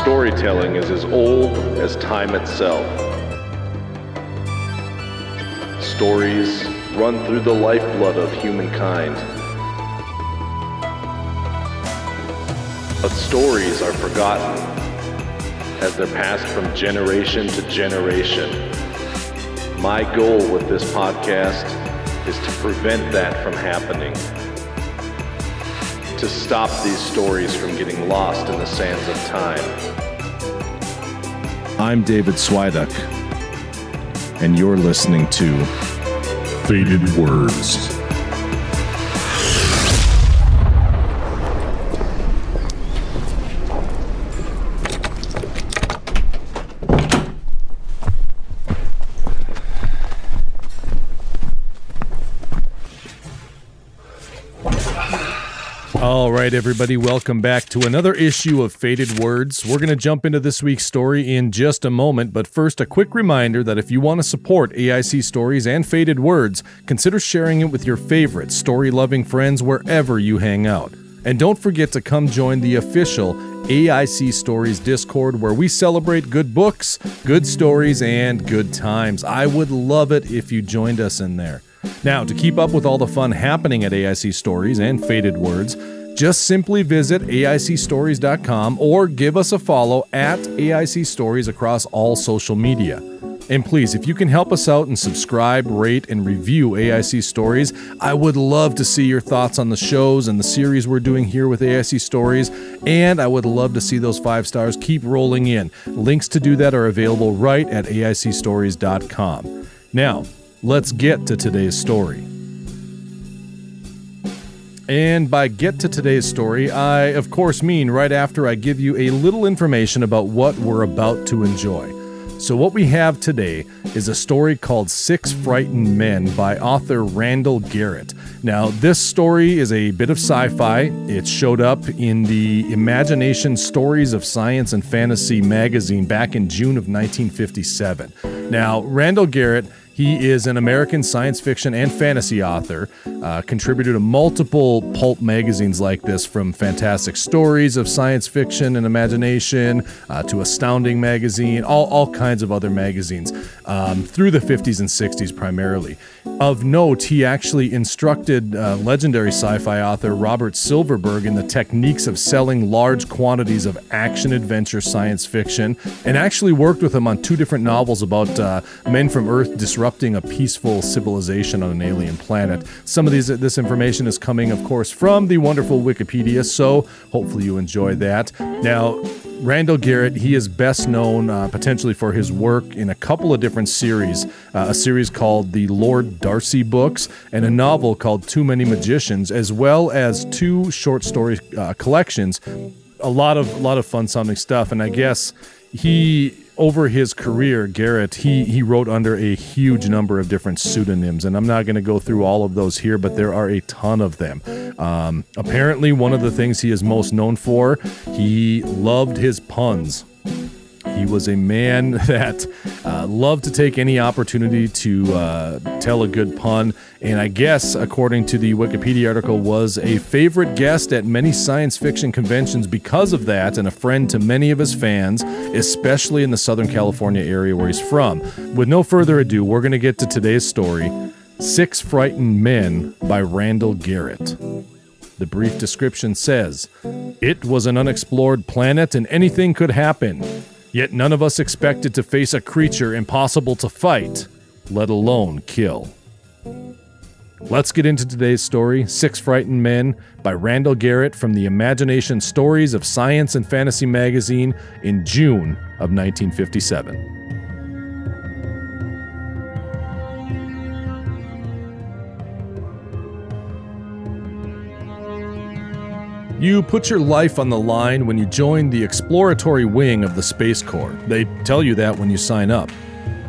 storytelling is as old as time itself. Stories run through the lifeblood of humankind. But stories are forgotten as they're passed from generation to generation. My goal with this podcast is to prevent that from happening to stop these stories from getting lost in the sands of time. I'm David Swiduck, and you're listening to Faded Words. All right, everybody, welcome back to another issue of Faded Words. We're going to jump into this week's story in just a moment, but first, a quick reminder that if you want to support AIC stories and Faded Words, consider sharing it with your favorite story loving friends wherever you hang out. And don't forget to come join the official AIC Stories Discord where we celebrate good books, good stories, and good times. I would love it if you joined us in there. Now, to keep up with all the fun happening at AIC Stories and Faded Words, just simply visit AICstories.com or give us a follow at AIC Stories across all social media. And please, if you can help us out and subscribe, rate, and review AIC Stories, I would love to see your thoughts on the shows and the series we're doing here with AIC Stories. And I would love to see those five stars keep rolling in. Links to do that are available right at AICstories.com. Now, let's get to today's story. And by get to today's story, I of course mean right after I give you a little information about what we're about to enjoy. So, what we have today is a story called Six Frightened Men by author Randall Garrett. Now, this story is a bit of sci fi. It showed up in the Imagination Stories of Science and Fantasy magazine back in June of 1957. Now, Randall Garrett he is an American science fiction and fantasy author, uh, contributed to multiple pulp magazines like this, from Fantastic Stories of Science Fiction and Imagination uh, to Astounding Magazine, all, all kinds of other magazines um, through the 50s and 60s primarily. Of note, he actually instructed uh, legendary sci fi author Robert Silverberg in the techniques of selling large quantities of action adventure science fiction, and actually worked with him on two different novels about uh, men from Earth disrupting disrupting a peaceful civilization on an alien planet. Some of these this information is coming, of course, from the wonderful Wikipedia, so hopefully you enjoy that. Now, Randall Garrett, he is best known uh, potentially for his work in a couple of different series uh, a series called the Lord Darcy books, and a novel called Too Many Magicians, as well as two short story uh, collections. A lot of, lot of fun sounding stuff, and I guess he over his career, Garrett, he, he wrote under a huge number of different pseudonyms, and I'm not going to go through all of those here, but there are a ton of them. Um, apparently, one of the things he is most known for, he loved his puns. He was a man that uh, loved to take any opportunity to uh, tell a good pun, and I guess, according to the Wikipedia article, was a favorite guest at many science fiction conventions because of that, and a friend to many of his fans, especially in the Southern California area where he's from. With no further ado, we're going to get to today's story Six Frightened Men by Randall Garrett. The brief description says It was an unexplored planet and anything could happen. Yet none of us expected to face a creature impossible to fight, let alone kill. Let's get into today's story Six Frightened Men by Randall Garrett from the Imagination Stories of Science and Fantasy magazine in June of 1957. You put your life on the line when you join the exploratory wing of the Space Corps. They tell you that when you sign up.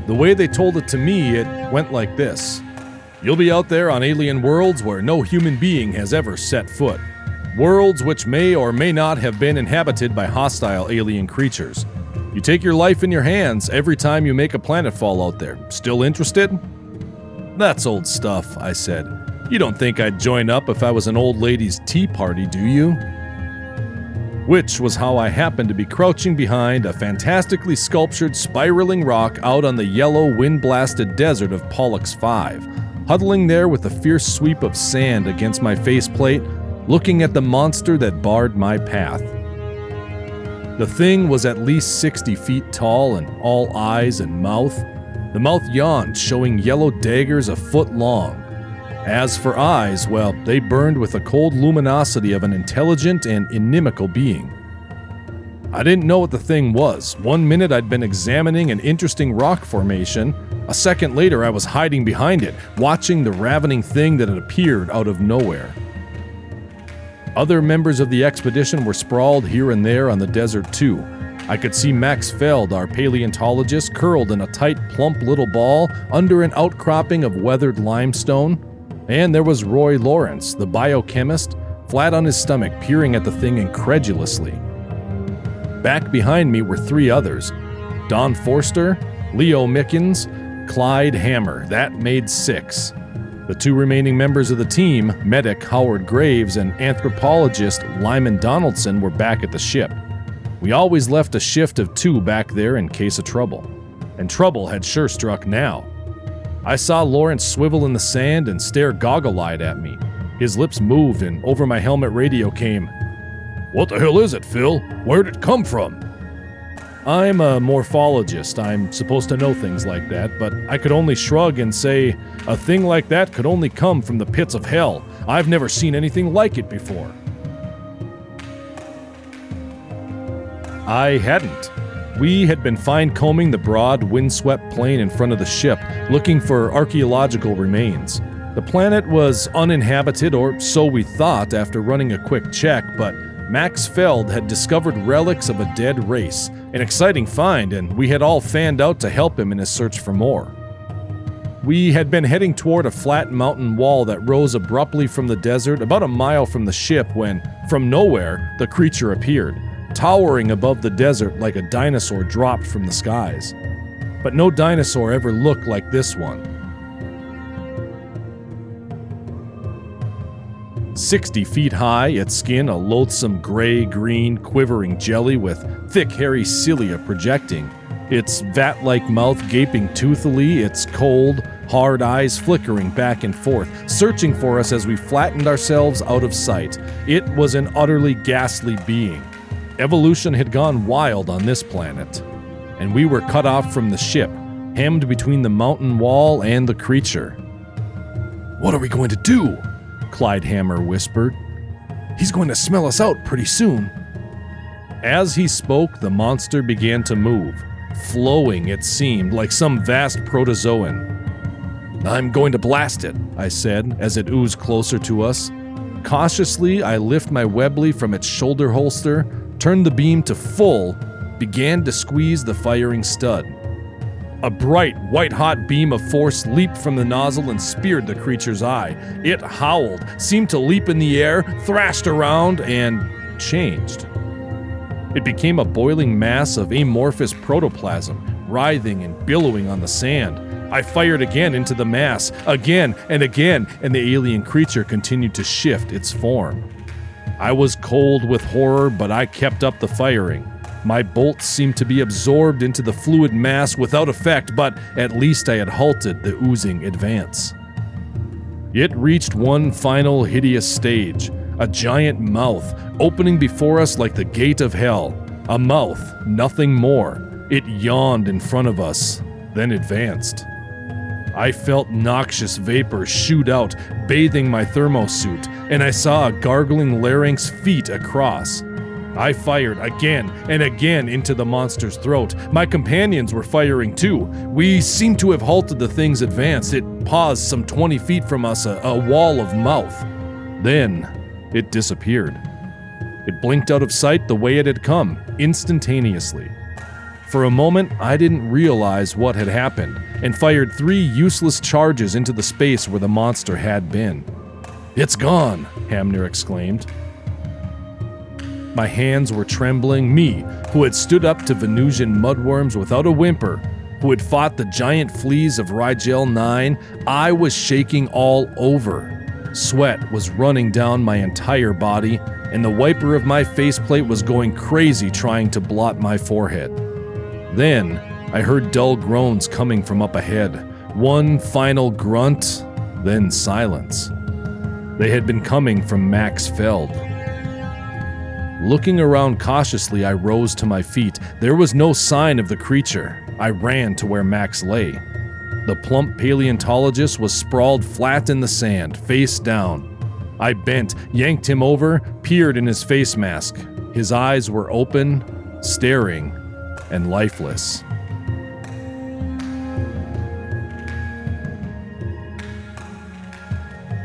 The way they told it to me, it went like this You'll be out there on alien worlds where no human being has ever set foot. Worlds which may or may not have been inhabited by hostile alien creatures. You take your life in your hands every time you make a planet fall out there. Still interested? That's old stuff, I said. You don't think I'd join up if I was an old lady's tea party, do you? which was how I happened to be crouching behind a fantastically sculptured spiraling rock out on the yellow, wind blasted desert of Pollux 5, huddling there with a fierce sweep of sand against my faceplate, looking at the monster that barred my path. The thing was at least 60 feet tall and all eyes and mouth. The mouth yawned, showing yellow daggers a foot long. As for eyes, well, they burned with the cold luminosity of an intelligent and inimical being. I didn't know what the thing was. One minute I'd been examining an interesting rock formation. A second later, I was hiding behind it, watching the ravening thing that had appeared out of nowhere. Other members of the expedition were sprawled here and there on the desert, too. I could see Max Feld, our paleontologist, curled in a tight, plump little ball under an outcropping of weathered limestone. And there was Roy Lawrence, the biochemist, flat on his stomach, peering at the thing incredulously. Back behind me were three others Don Forster, Leo Mickens, Clyde Hamner. That made six. The two remaining members of the team, medic Howard Graves and anthropologist Lyman Donaldson, were back at the ship. We always left a shift of two back there in case of trouble. And trouble had sure struck now. I saw Lawrence swivel in the sand and stare goggle eyed at me. His lips moved, and over my helmet radio came, What the hell is it, Phil? Where'd it come from? I'm a morphologist. I'm supposed to know things like that, but I could only shrug and say, a thing like that could only come from the pits of hell. I've never seen anything like it before. I hadn't. We had been fine combing the broad, windswept plain in front of the ship, looking for archaeological remains. The planet was uninhabited, or so we thought after running a quick check, but Max Feld had discovered relics of a dead race, an exciting find, and we had all fanned out to help him in his search for more. We had been heading toward a flat mountain wall that rose abruptly from the desert about a mile from the ship when, from nowhere, the creature appeared, towering above the desert like a dinosaur dropped from the skies. But no dinosaur ever looked like this one. 60 feet high, its skin a loathsome gray green, quivering jelly with thick, hairy cilia projecting. Its vat like mouth gaping toothily, its cold, hard eyes flickering back and forth, searching for us as we flattened ourselves out of sight. It was an utterly ghastly being. Evolution had gone wild on this planet, and we were cut off from the ship, hemmed between the mountain wall and the creature. What are we going to do? Clyde Hamner whispered. He's going to smell us out pretty soon. As he spoke, the monster began to move, flowing, it seemed, like some vast protozoan. I'm going to blast it, I said as it oozed closer to us. Cautiously, I lift my Webley from its shoulder holster, turned the beam to full, began to squeeze the firing stud. A bright, white hot beam of force leaped from the nozzle and speared the creature's eye. It howled, seemed to leap in the air, thrashed around, and changed. It became a boiling mass of amorphous protoplasm, writhing and billowing on the sand. I fired again into the mass, again and again, and the alien creature continued to shift its form. I was cold with horror, but I kept up the firing. My bolts seemed to be absorbed into the fluid mass without effect, but at least I had halted the oozing advance. It reached one final hideous stage a giant mouth opening before us like the gate of hell. A mouth, nothing more. It yawned in front of us, then advanced. I felt noxious vapor shoot out, bathing my thermosuit, and I saw a gargling larynx feet across. I fired again and again into the monster's throat. My companions were firing too. We seemed to have halted the thing's advance. It paused some 20 feet from us, a, a wall of mouth. Then it disappeared. It blinked out of sight the way it had come, instantaneously. For a moment, I didn't realize what had happened and fired three useless charges into the space where the monster had been. It's gone, Hamner exclaimed. My hands were trembling. Me, who had stood up to Venusian mudworms without a whimper, who had fought the giant fleas of Rigel 9, I was shaking all over. Sweat was running down my entire body, and the wiper of my faceplate was going crazy trying to blot my forehead. Then, I heard dull groans coming from up ahead. One final grunt, then silence. They had been coming from Max Feld. Looking around cautiously, I rose to my feet. There was no sign of the creature. I ran to where Max lay. The plump paleontologist was sprawled flat in the sand, face down. I bent, yanked him over, peered in his face mask. His eyes were open, staring, and lifeless.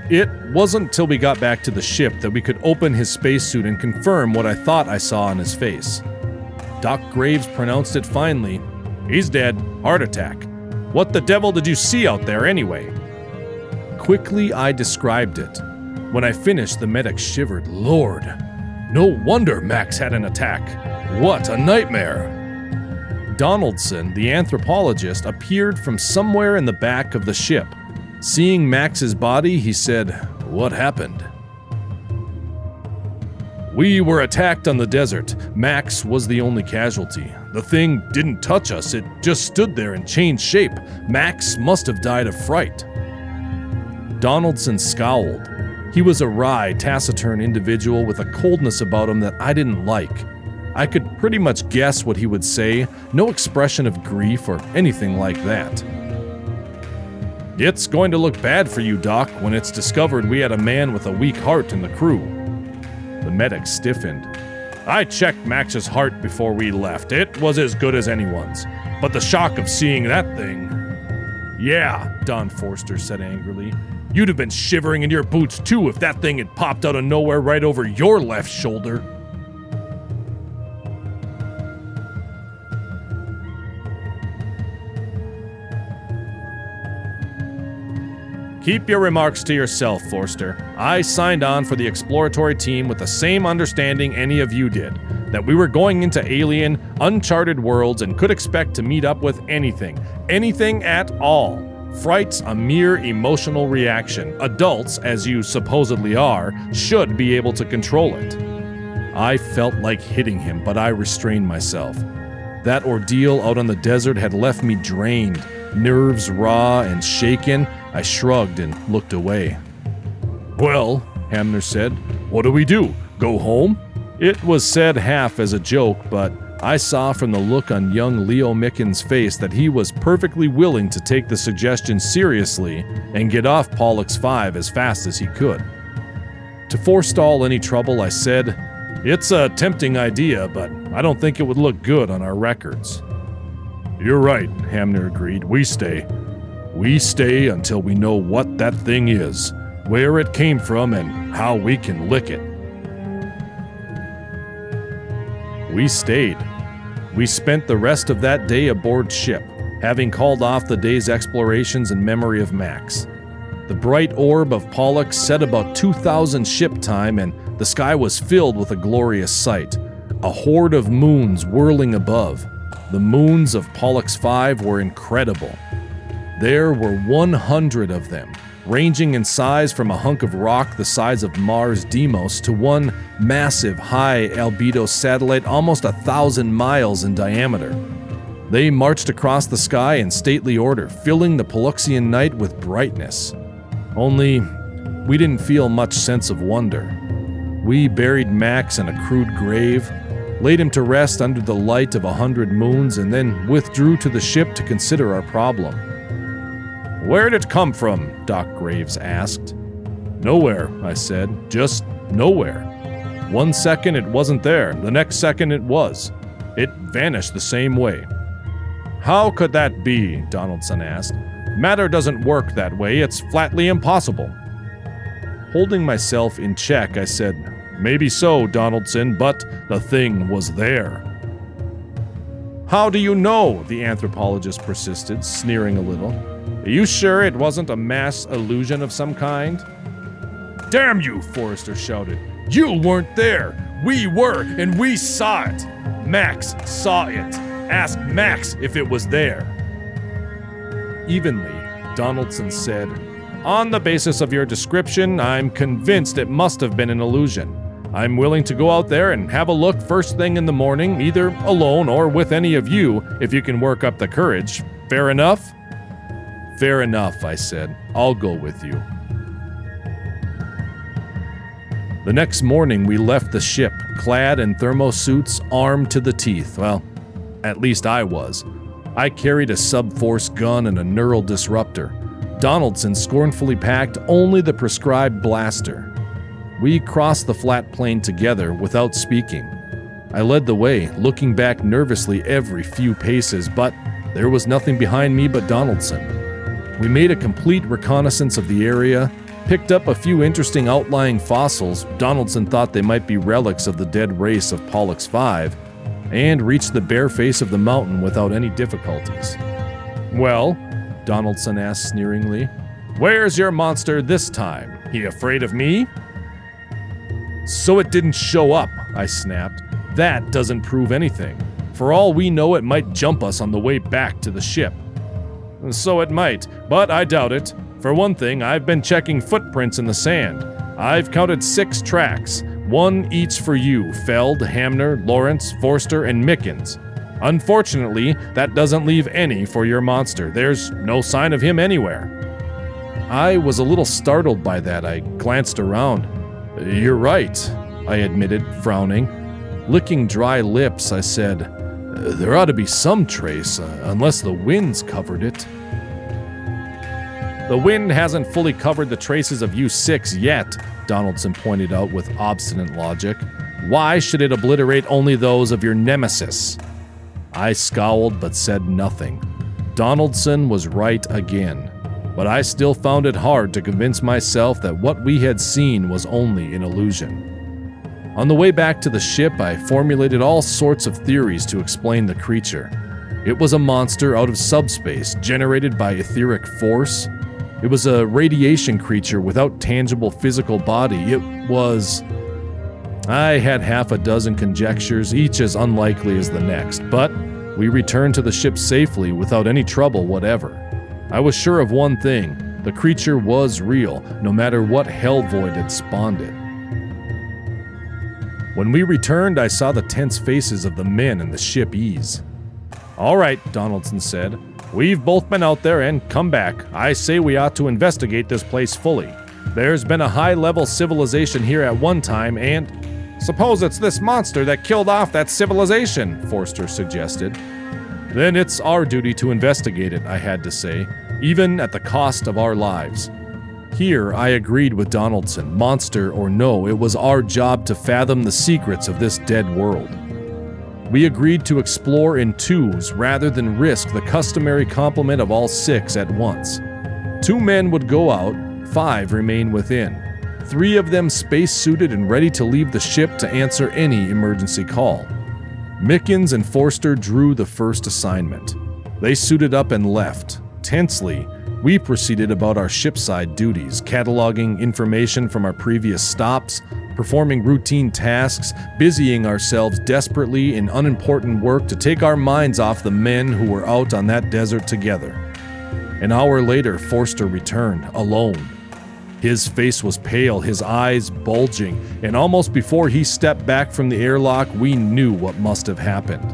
It wasn't till we got back to the ship that we could open his spacesuit and confirm what I thought I saw on his face. Doc Graves pronounced it finely. He's dead. Heart attack. What the devil did you see out there anyway? Quickly, I described it. When I finished, the medic shivered. Lord, no wonder Max had an attack. What a nightmare! Donaldson, the anthropologist, appeared from somewhere in the back of the ship. Seeing Max's body, he said, What happened? We were attacked on the desert. Max was the only casualty. The thing didn't touch us, it just stood there and changed shape. Max must have died of fright. Donaldson scowled. He was a wry, taciturn individual with a coldness about him that I didn't like. I could pretty much guess what he would say, no expression of grief or anything like that. It's going to look bad for you, Doc, when it's discovered we had a man with a weak heart in the crew. The medic stiffened. I checked Max's heart before we left. It was as good as anyone's. But the shock of seeing that thing. Yeah, Don Forster said angrily. You'd have been shivering in your boots too if that thing had popped out of nowhere right over your left shoulder. Keep your remarks to yourself, Forster. I signed on for the exploratory team with the same understanding any of you did that we were going into alien, uncharted worlds and could expect to meet up with anything. Anything at all. Fright's a mere emotional reaction. Adults, as you supposedly are, should be able to control it. I felt like hitting him, but I restrained myself. That ordeal out on the desert had left me drained, nerves raw and shaken. I shrugged and looked away. Well, Hamner said, what do we do? Go home? It was said half as a joke, but I saw from the look on young Leo Micken's face that he was perfectly willing to take the suggestion seriously and get off Pollux 5 as fast as he could. To forestall any trouble, I said, It's a tempting idea, but I don't think it would look good on our records. You're right, Hamner agreed. We stay. We stay until we know what that thing is, where it came from, and how we can lick it. We stayed. We spent the rest of that day aboard ship, having called off the day's explorations in memory of Max. The bright orb of Pollux set about 2,000 ship time, and the sky was filled with a glorious sight a horde of moons whirling above. The moons of Pollux 5 were incredible. There were 100 of them, ranging in size from a hunk of rock the size of Mars Deimos to one massive high albedo satellite almost a thousand miles in diameter. They marched across the sky in stately order, filling the Polluxian night with brightness. Only, we didn't feel much sense of wonder. We buried Max in a crude grave, laid him to rest under the light of a hundred moons, and then withdrew to the ship to consider our problem. Where'd it come from? Doc Graves asked. Nowhere, I said. Just nowhere. One second it wasn't there, the next second it was. It vanished the same way. How could that be? Donaldson asked. Matter doesn't work that way, it's flatly impossible. Holding myself in check, I said, Maybe so, Donaldson, but the thing was there. How do you know? The anthropologist persisted, sneering a little. Are you sure it wasn't a mass illusion of some kind? Damn you, Forster shouted. You weren't there! We were, and we saw it! Max saw it! Ask Max if it was there! Evenly, Donaldson said, On the basis of your description, I'm convinced it must have been an illusion. I'm willing to go out there and have a look first thing in the morning, either alone or with any of you, if you can work up the courage. Fair enough? Fair enough, I said. I'll go with you. The next morning, we left the ship, clad in thermosuits, armed to the teeth. Well, at least I was. I carried a sub-force gun and a neural disruptor. Donaldson scornfully packed only the prescribed blaster. We crossed the flat plain together without speaking. I led the way, looking back nervously every few paces, but there was nothing behind me but Donaldson. We made a complete reconnaissance of the area, picked up a few interesting outlying fossils, Donaldson thought they might be relics of the dead race of Pollux 5, and reached the bare face of the mountain without any difficulties. Well, Donaldson asked sneeringly, where's your monster this time? He afraid of me? So it didn't show up, I snapped. That doesn't prove anything. For all we know, it might jump us on the way back to the ship. So it might, but I doubt it. For one thing, I've been checking footprints in the sand. I've counted six tracks, one each for you Feld, Hamner, Lawrence, Forster, and Mickens. Unfortunately, that doesn't leave any for your monster. There's no sign of him anywhere. I was a little startled by that. I glanced around. You're right, I admitted, frowning. Licking dry lips, I said, There ought to be some trace, uh, unless the wind's covered it. The wind hasn't fully covered the traces of U6 yet, Donaldson pointed out with obstinate logic. Why should it obliterate only those of your nemesis? I scowled but said nothing. Donaldson was right again but I still found it hard to convince myself that what we had seen was only an illusion. On the way back to the ship, I formulated all sorts of theories to explain the creature. It was a monster out of subspace, generated by etheric force. It was a radiation creature without tangible physical body. It was. I had half a dozen conjectures, each as unlikely as the next, but we returned to the ship safely without any trouble whatever. I was sure of one thing the creature was real, no matter what hell void had spawned it. When we returned, I saw the tense faces of the men in the ship ease. All right, Donaldson said. We've both been out there and come back. I say we ought to investigate this place fully. There's been a high level civilization here at one time, and. Suppose it's this monster that killed off that civilization, Forster suggested. Then it's our duty to investigate it, I had to say, even at the cost of our lives. Here, I agreed with Donaldson. Monster or no, it was our job to fathom the secrets of this dead world. We agreed to explore in twos rather than risk the customary complement of all six at once. Two men would go out, five remain within. Three of them space suited and ready to leave the ship to answer any emergency call. Mickens and Forster drew the first assignment. They suited up and left. Tensely, we proceeded about our shipside duties, cataloging information from our previous stops, performing routine tasks, busying ourselves desperately in unimportant work to take our minds off the men who were out on that desert together. An hour later, Forster returned, alone, his face was pale, his eyes bulging, and almost before he stepped back from the airlock, we knew what must have happened.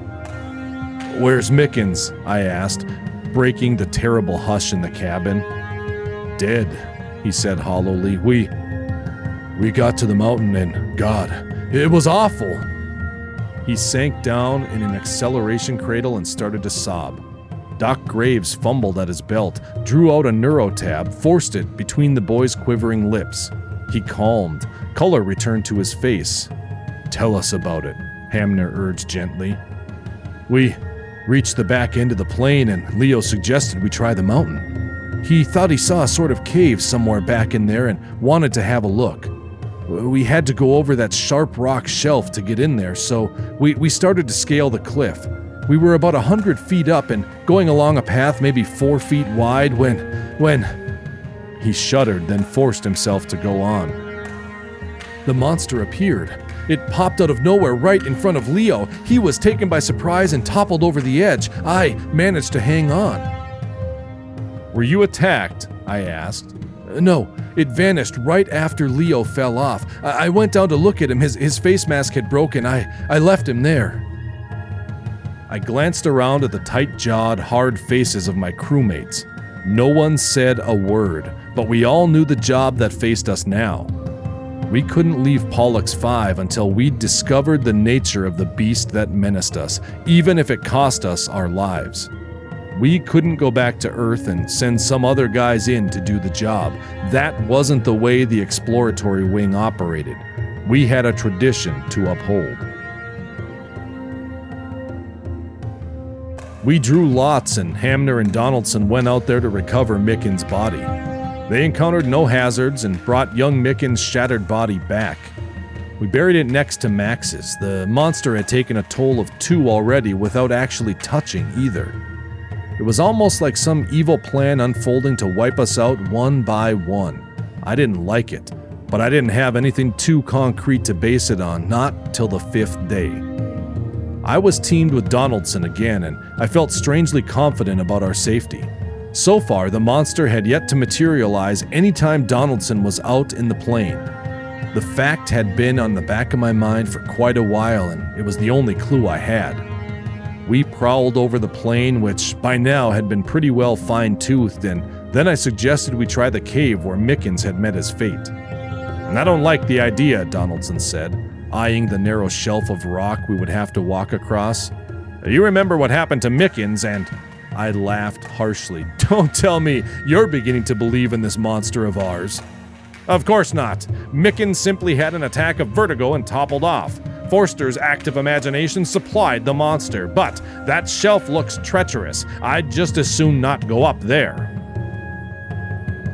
Where's Mickens? I asked, breaking the terrible hush in the cabin. Dead, he said hollowly. We. We got to the mountain and, God, it was awful. He sank down in an acceleration cradle and started to sob. Doc Graves fumbled at his belt, drew out a neurotab, forced it between the boy's quivering lips. He calmed. Color returned to his face. Tell us about it, Hamner urged gently. We reached the back end of the plain, and Leo suggested we try the mountain. He thought he saw a sort of cave somewhere back in there and wanted to have a look. We had to go over that sharp rock shelf to get in there, so we, we started to scale the cliff. We were about a hundred feet up and going along a path maybe four feet wide when. when. He shuddered, then forced himself to go on. The monster appeared. It popped out of nowhere right in front of Leo. He was taken by surprise and toppled over the edge. I managed to hang on. Were you attacked? I asked. No, it vanished right after Leo fell off. I, I went down to look at him. His, his face mask had broken. I, I left him there. I glanced around at the tight jawed, hard faces of my crewmates. No one said a word, but we all knew the job that faced us now. We couldn't leave Pollux 5 until we'd discovered the nature of the beast that menaced us, even if it cost us our lives. We couldn't go back to Earth and send some other guys in to do the job. That wasn't the way the exploratory wing operated. We had a tradition to uphold. We drew lots, and Hamner and Donaldson went out there to recover Mickens' body. They encountered no hazards and brought young Mickens' shattered body back. We buried it next to Max's. The monster had taken a toll of two already without actually touching either. It was almost like some evil plan unfolding to wipe us out one by one. I didn't like it, but I didn't have anything too concrete to base it on, not till the fifth day. I was teamed with Donaldson again, and I felt strangely confident about our safety. So far, the monster had yet to materialize anytime Donaldson was out in the plain. The fact had been on the back of my mind for quite a while, and it was the only clue I had. We prowled over the plain, which by now had been pretty well fine toothed, and then I suggested we try the cave where Mickens had met his fate. I don't like the idea, Donaldson said eyeing the narrow shelf of rock we would have to walk across. You remember what happened to Mickens, and I laughed harshly. Don't tell me you're beginning to believe in this monster of ours. Of course not. Mickens simply had an attack of vertigo and toppled off. Forster's active imagination supplied the monster, but that shelf looks treacherous. I'd just as soon not go up there.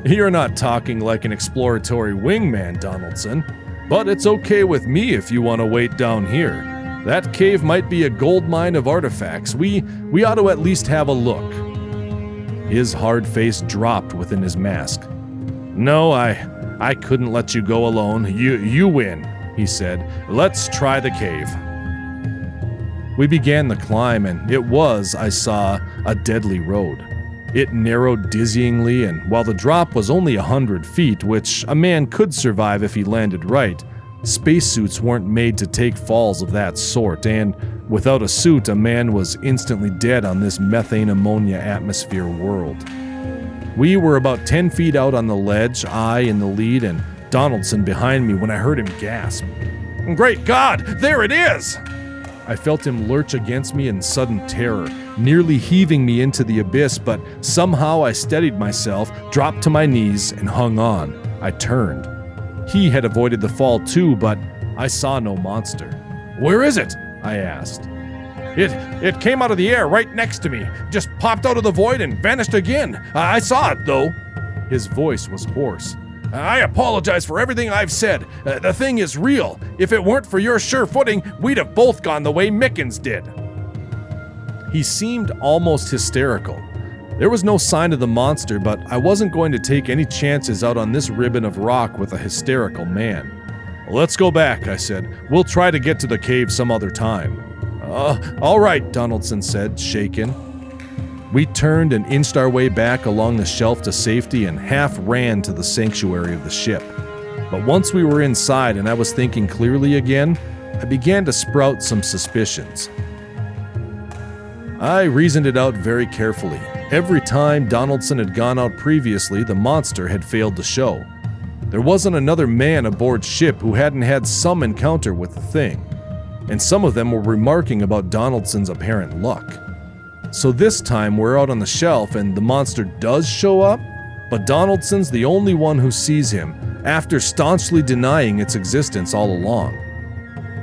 You're not talking like an exploratory wingman, Donaldson. But it's okay with me if you want to wait down here. That cave might be a gold mine of artifacts. We we ought to at least have a look. His hard face dropped within his mask. No, I I couldn't let you go alone. You you win, he said. Let's try the cave. We began the climb and it was, I saw, a deadly road. It narrowed dizzyingly, and while the drop was only a hundred feet, which a man could survive if he landed right, spacesuits weren't made to take falls of that sort, and without a suit, a man was instantly dead on this methane ammonia atmosphere world. We were about 10 feet out on the ledge, I in the lead, and Donaldson behind me when I heard him gasp. Great God, there it is! I felt him lurch against me in sudden terror, nearly heaving me into the abyss, but somehow I steadied myself, dropped to my knees, and hung on. I turned. He had avoided the fall too, but I saw no monster. Where is it? I asked. It it came out of the air right next to me, just popped out of the void and vanished again. I saw it though. His voice was hoarse. I apologize for everything I've said. Uh, the thing is real. If it weren't for your sure footing, we'd have both gone the way Mickens did. He seemed almost hysterical. There was no sign of the monster, but I wasn't going to take any chances out on this ribbon of rock with a hysterical man. Let's go back, I said. We'll try to get to the cave some other time. Uh, all right, Donaldson said, shaken. We turned and inched our way back along the shelf to safety and half ran to the sanctuary of the ship. But once we were inside and I was thinking clearly again, I began to sprout some suspicions. I reasoned it out very carefully. Every time Donaldson had gone out previously, the monster had failed to show. There wasn't another man aboard ship who hadn't had some encounter with the thing, and some of them were remarking about Donaldson's apparent luck. So this time we're out on the shelf and the monster does show up, but Donaldson's the only one who sees him after staunchly denying its existence all along.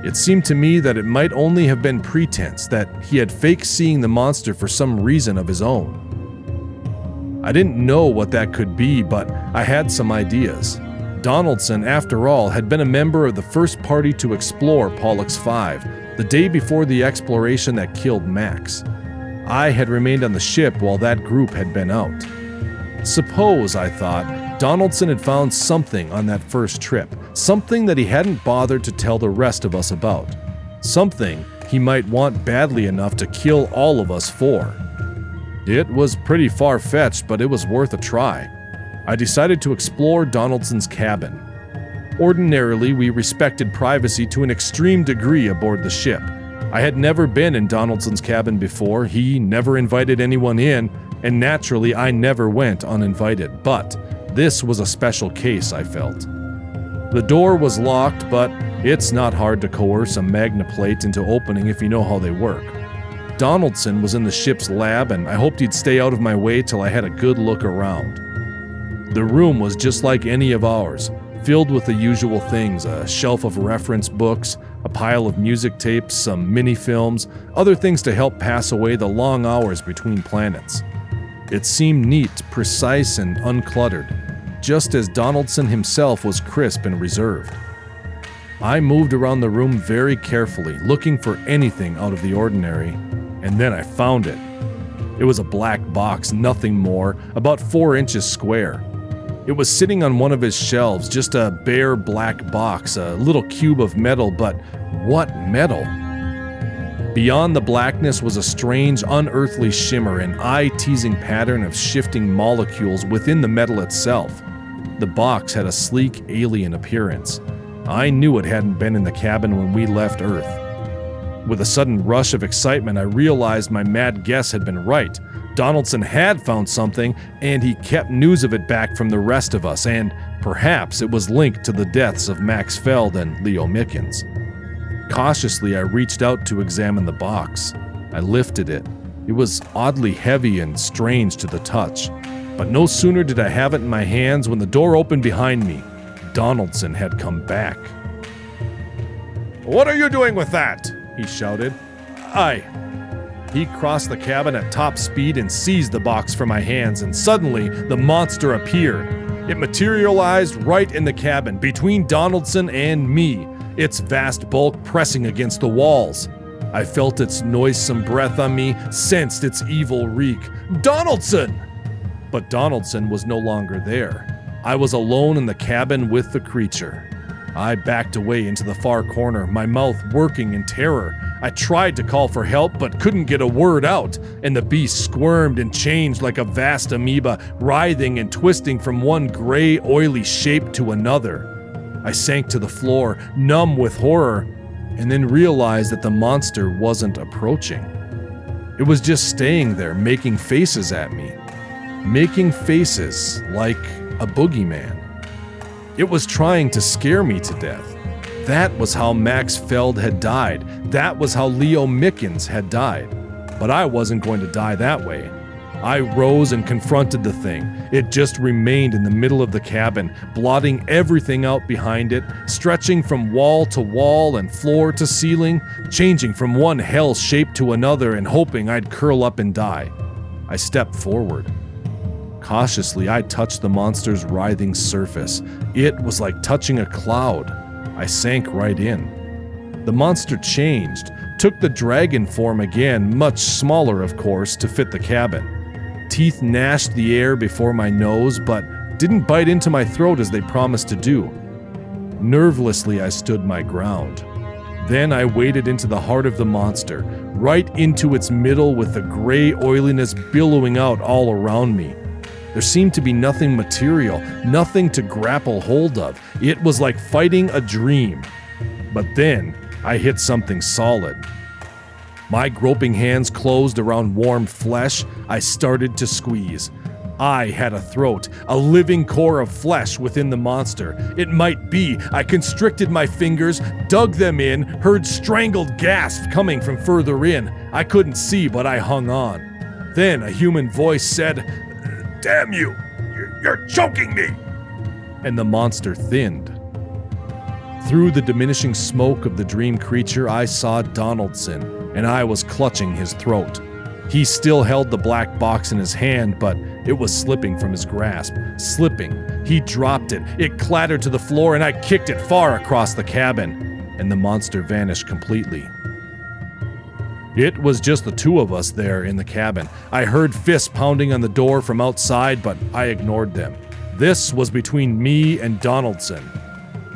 It seemed to me that it might only have been pretense, that he had faked seeing the monster for some reason of his own. I didn't know what that could be, but I had some ideas. Donaldson, after all, had been a member of the first party to explore Pollux 5, the day before the exploration that killed Max. I had remained on the ship while that group had been out. Suppose, I thought, Donaldson had found something on that first trip, something that he hadn't bothered to tell the rest of us about, something he might want badly enough to kill all of us for. It was pretty far fetched, but it was worth a try. I decided to explore Donaldson's cabin. Ordinarily, we respected privacy to an extreme degree aboard the ship. I had never been in Donaldson's cabin before, he never invited anyone in, and naturally, I never went uninvited. But this was a special case, I felt. The door was locked, but it's not hard to coerce a magna plate into opening if you know how they work. Donaldson was in the ship's lab, and I hoped he'd stay out of my way till I had a good look around. The room was just like any of ours, filled with the usual things a shelf of reference books, a pile of music tapes, some mini films, other things to help pass away the long hours between planets. It seemed neat, precise, and uncluttered, just as Donaldson himself was crisp and reserved. I moved around the room very carefully, looking for anything out of the ordinary, and then I found it. It was a black box, nothing more, about four inches square. It was sitting on one of his shelves, just a bare black box, a little cube of metal, but what metal? Beyond the blackness was a strange, unearthly shimmer, an eye teasing pattern of shifting molecules within the metal itself. The box had a sleek, alien appearance. I knew it hadn't been in the cabin when we left Earth. With a sudden rush of excitement, I realized my mad guess had been right. Donaldson had found something, and he kept news of it back from the rest of us, and perhaps it was linked to the deaths of Max Feld and Leo Mickens. Cautiously, I reached out to examine the box. I lifted it. It was oddly heavy and strange to the touch. But no sooner did I have it in my hands when the door opened behind me. Donaldson had come back. What are you doing with that? he shouted. I. He crossed the cabin at top speed and seized the box from my hands, and suddenly the monster appeared. It materialized right in the cabin, between Donaldson and me, its vast bulk pressing against the walls. I felt its noisome breath on me, sensed its evil reek. Donaldson! But Donaldson was no longer there. I was alone in the cabin with the creature. I backed away into the far corner, my mouth working in terror. I tried to call for help, but couldn't get a word out, and the beast squirmed and changed like a vast amoeba, writhing and twisting from one gray, oily shape to another. I sank to the floor, numb with horror, and then realized that the monster wasn't approaching. It was just staying there, making faces at me. Making faces like a boogeyman. It was trying to scare me to death. That was how Max Feld had died. That was how Leo Mickens had died. But I wasn't going to die that way. I rose and confronted the thing. It just remained in the middle of the cabin, blotting everything out behind it, stretching from wall to wall and floor to ceiling, changing from one hell shape to another and hoping I'd curl up and die. I stepped forward. Cautiously, I touched the monster's writhing surface. It was like touching a cloud. I sank right in. The monster changed, took the dragon form again, much smaller, of course, to fit the cabin. Teeth gnashed the air before my nose, but didn't bite into my throat as they promised to do. Nervelessly, I stood my ground. Then I waded into the heart of the monster, right into its middle with the gray oiliness billowing out all around me. There seemed to be nothing material, nothing to grapple hold of. It was like fighting a dream. But then I hit something solid. My groping hands closed around warm flesh. I started to squeeze. I had a throat, a living core of flesh within the monster. It might be. I constricted my fingers, dug them in, heard strangled gasps coming from further in. I couldn't see, but I hung on. Then a human voice said, Damn you! You're choking me! And the monster thinned. Through the diminishing smoke of the dream creature, I saw Donaldson, and I was clutching his throat. He still held the black box in his hand, but it was slipping from his grasp. Slipping. He dropped it. It clattered to the floor, and I kicked it far across the cabin, and the monster vanished completely. It was just the two of us there in the cabin. I heard fists pounding on the door from outside, but I ignored them. This was between me and Donaldson.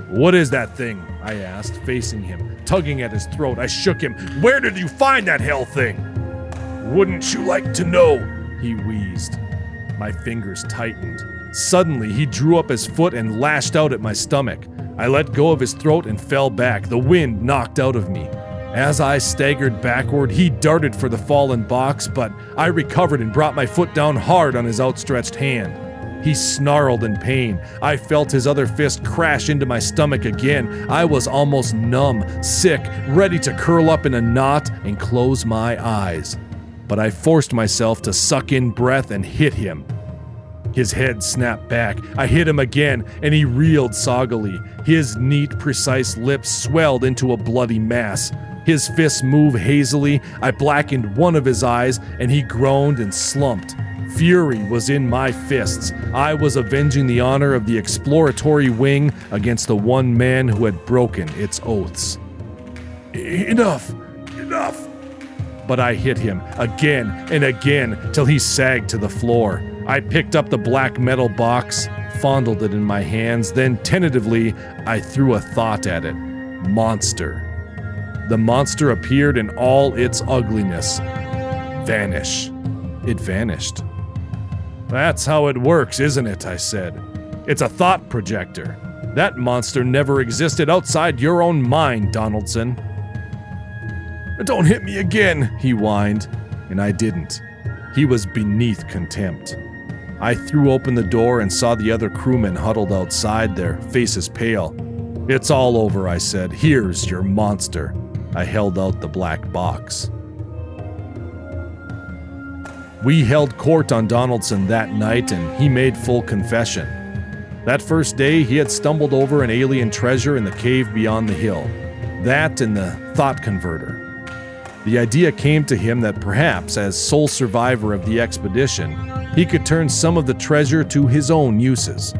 What is that thing? I asked, facing him, tugging at his throat. I shook him. Where did you find that hell thing? Wouldn't you like to know? He wheezed. My fingers tightened. Suddenly, he drew up his foot and lashed out at my stomach. I let go of his throat and fell back, the wind knocked out of me. As I staggered backward, he darted for the fallen box, but I recovered and brought my foot down hard on his outstretched hand. He snarled in pain. I felt his other fist crash into my stomach again. I was almost numb, sick, ready to curl up in a knot and close my eyes. But I forced myself to suck in breath and hit him. His head snapped back. I hit him again, and he reeled soggily. His neat, precise lips swelled into a bloody mass. His fists moved hazily. I blackened one of his eyes, and he groaned and slumped. Fury was in my fists. I was avenging the honor of the exploratory wing against the one man who had broken its oaths. Enough! Enough! But I hit him again and again till he sagged to the floor. I picked up the black metal box, fondled it in my hands, then tentatively I threw a thought at it monster. The monster appeared in all its ugliness. Vanish. It vanished. That's how it works, isn't it? I said. It's a thought projector. That monster never existed outside your own mind, Donaldson. Don't hit me again, he whined, and I didn't. He was beneath contempt. I threw open the door and saw the other crewmen huddled outside, their faces pale. It's all over, I said. Here's your monster. I held out the black box. We held court on Donaldson that night, and he made full confession. That first day, he had stumbled over an alien treasure in the cave beyond the hill. That and the thought converter. The idea came to him that perhaps, as sole survivor of the expedition, he could turn some of the treasure to his own uses.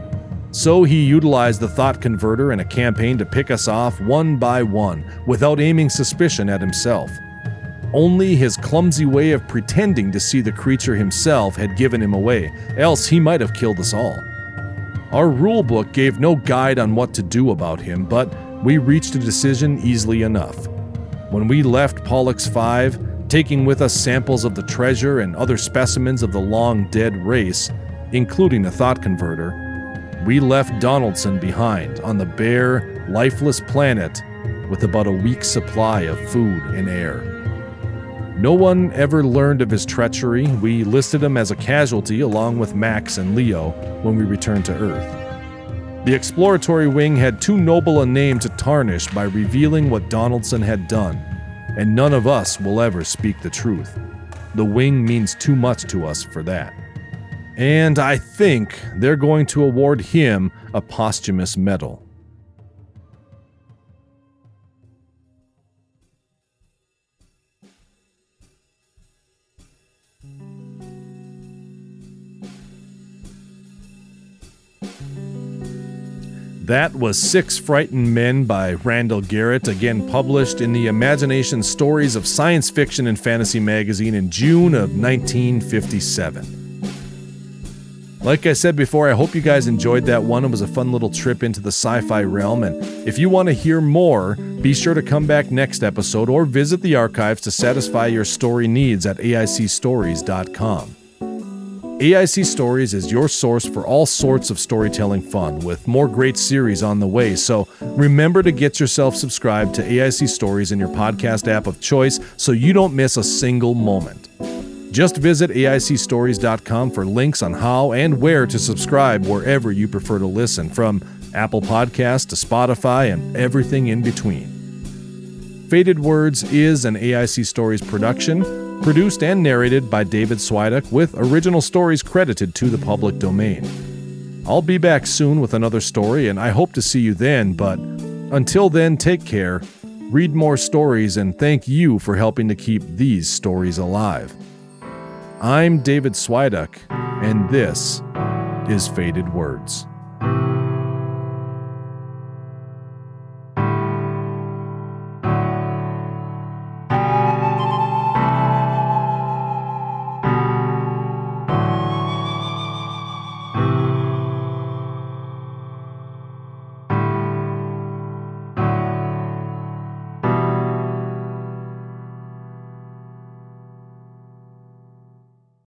So he utilized the thought converter in a campaign to pick us off one by one, without aiming suspicion at himself. Only his clumsy way of pretending to see the creature himself had given him away, else he might have killed us all. Our rulebook gave no guide on what to do about him, but we reached a decision easily enough. When we left Pollux 5, taking with us samples of the treasure and other specimens of the long dead race, including the thought converter, we left Donaldson behind on the bare, lifeless planet with about a week's supply of food and air. No one ever learned of his treachery. We listed him as a casualty along with Max and Leo when we returned to Earth. The exploratory wing had too noble a name to tarnish by revealing what Donaldson had done, and none of us will ever speak the truth. The wing means too much to us for that. And I think they're going to award him a posthumous medal. That was Six Frightened Men by Randall Garrett, again published in the Imagination Stories of Science Fiction and Fantasy magazine in June of 1957. Like I said before, I hope you guys enjoyed that one. It was a fun little trip into the sci fi realm. And if you want to hear more, be sure to come back next episode or visit the archives to satisfy your story needs at AICstories.com. AIC Stories is your source for all sorts of storytelling fun, with more great series on the way. So remember to get yourself subscribed to AIC Stories in your podcast app of choice so you don't miss a single moment. Just visit AICstories.com for links on how and where to subscribe wherever you prefer to listen, from Apple Podcasts to Spotify and everything in between. Faded Words is an AIC Stories production produced and narrated by David Swiduck, with original stories credited to the public domain. I'll be back soon with another story, and I hope to see you then, but until then, take care, read more stories, and thank you for helping to keep these stories alive. I'm David Swiduck, and this is Faded Words.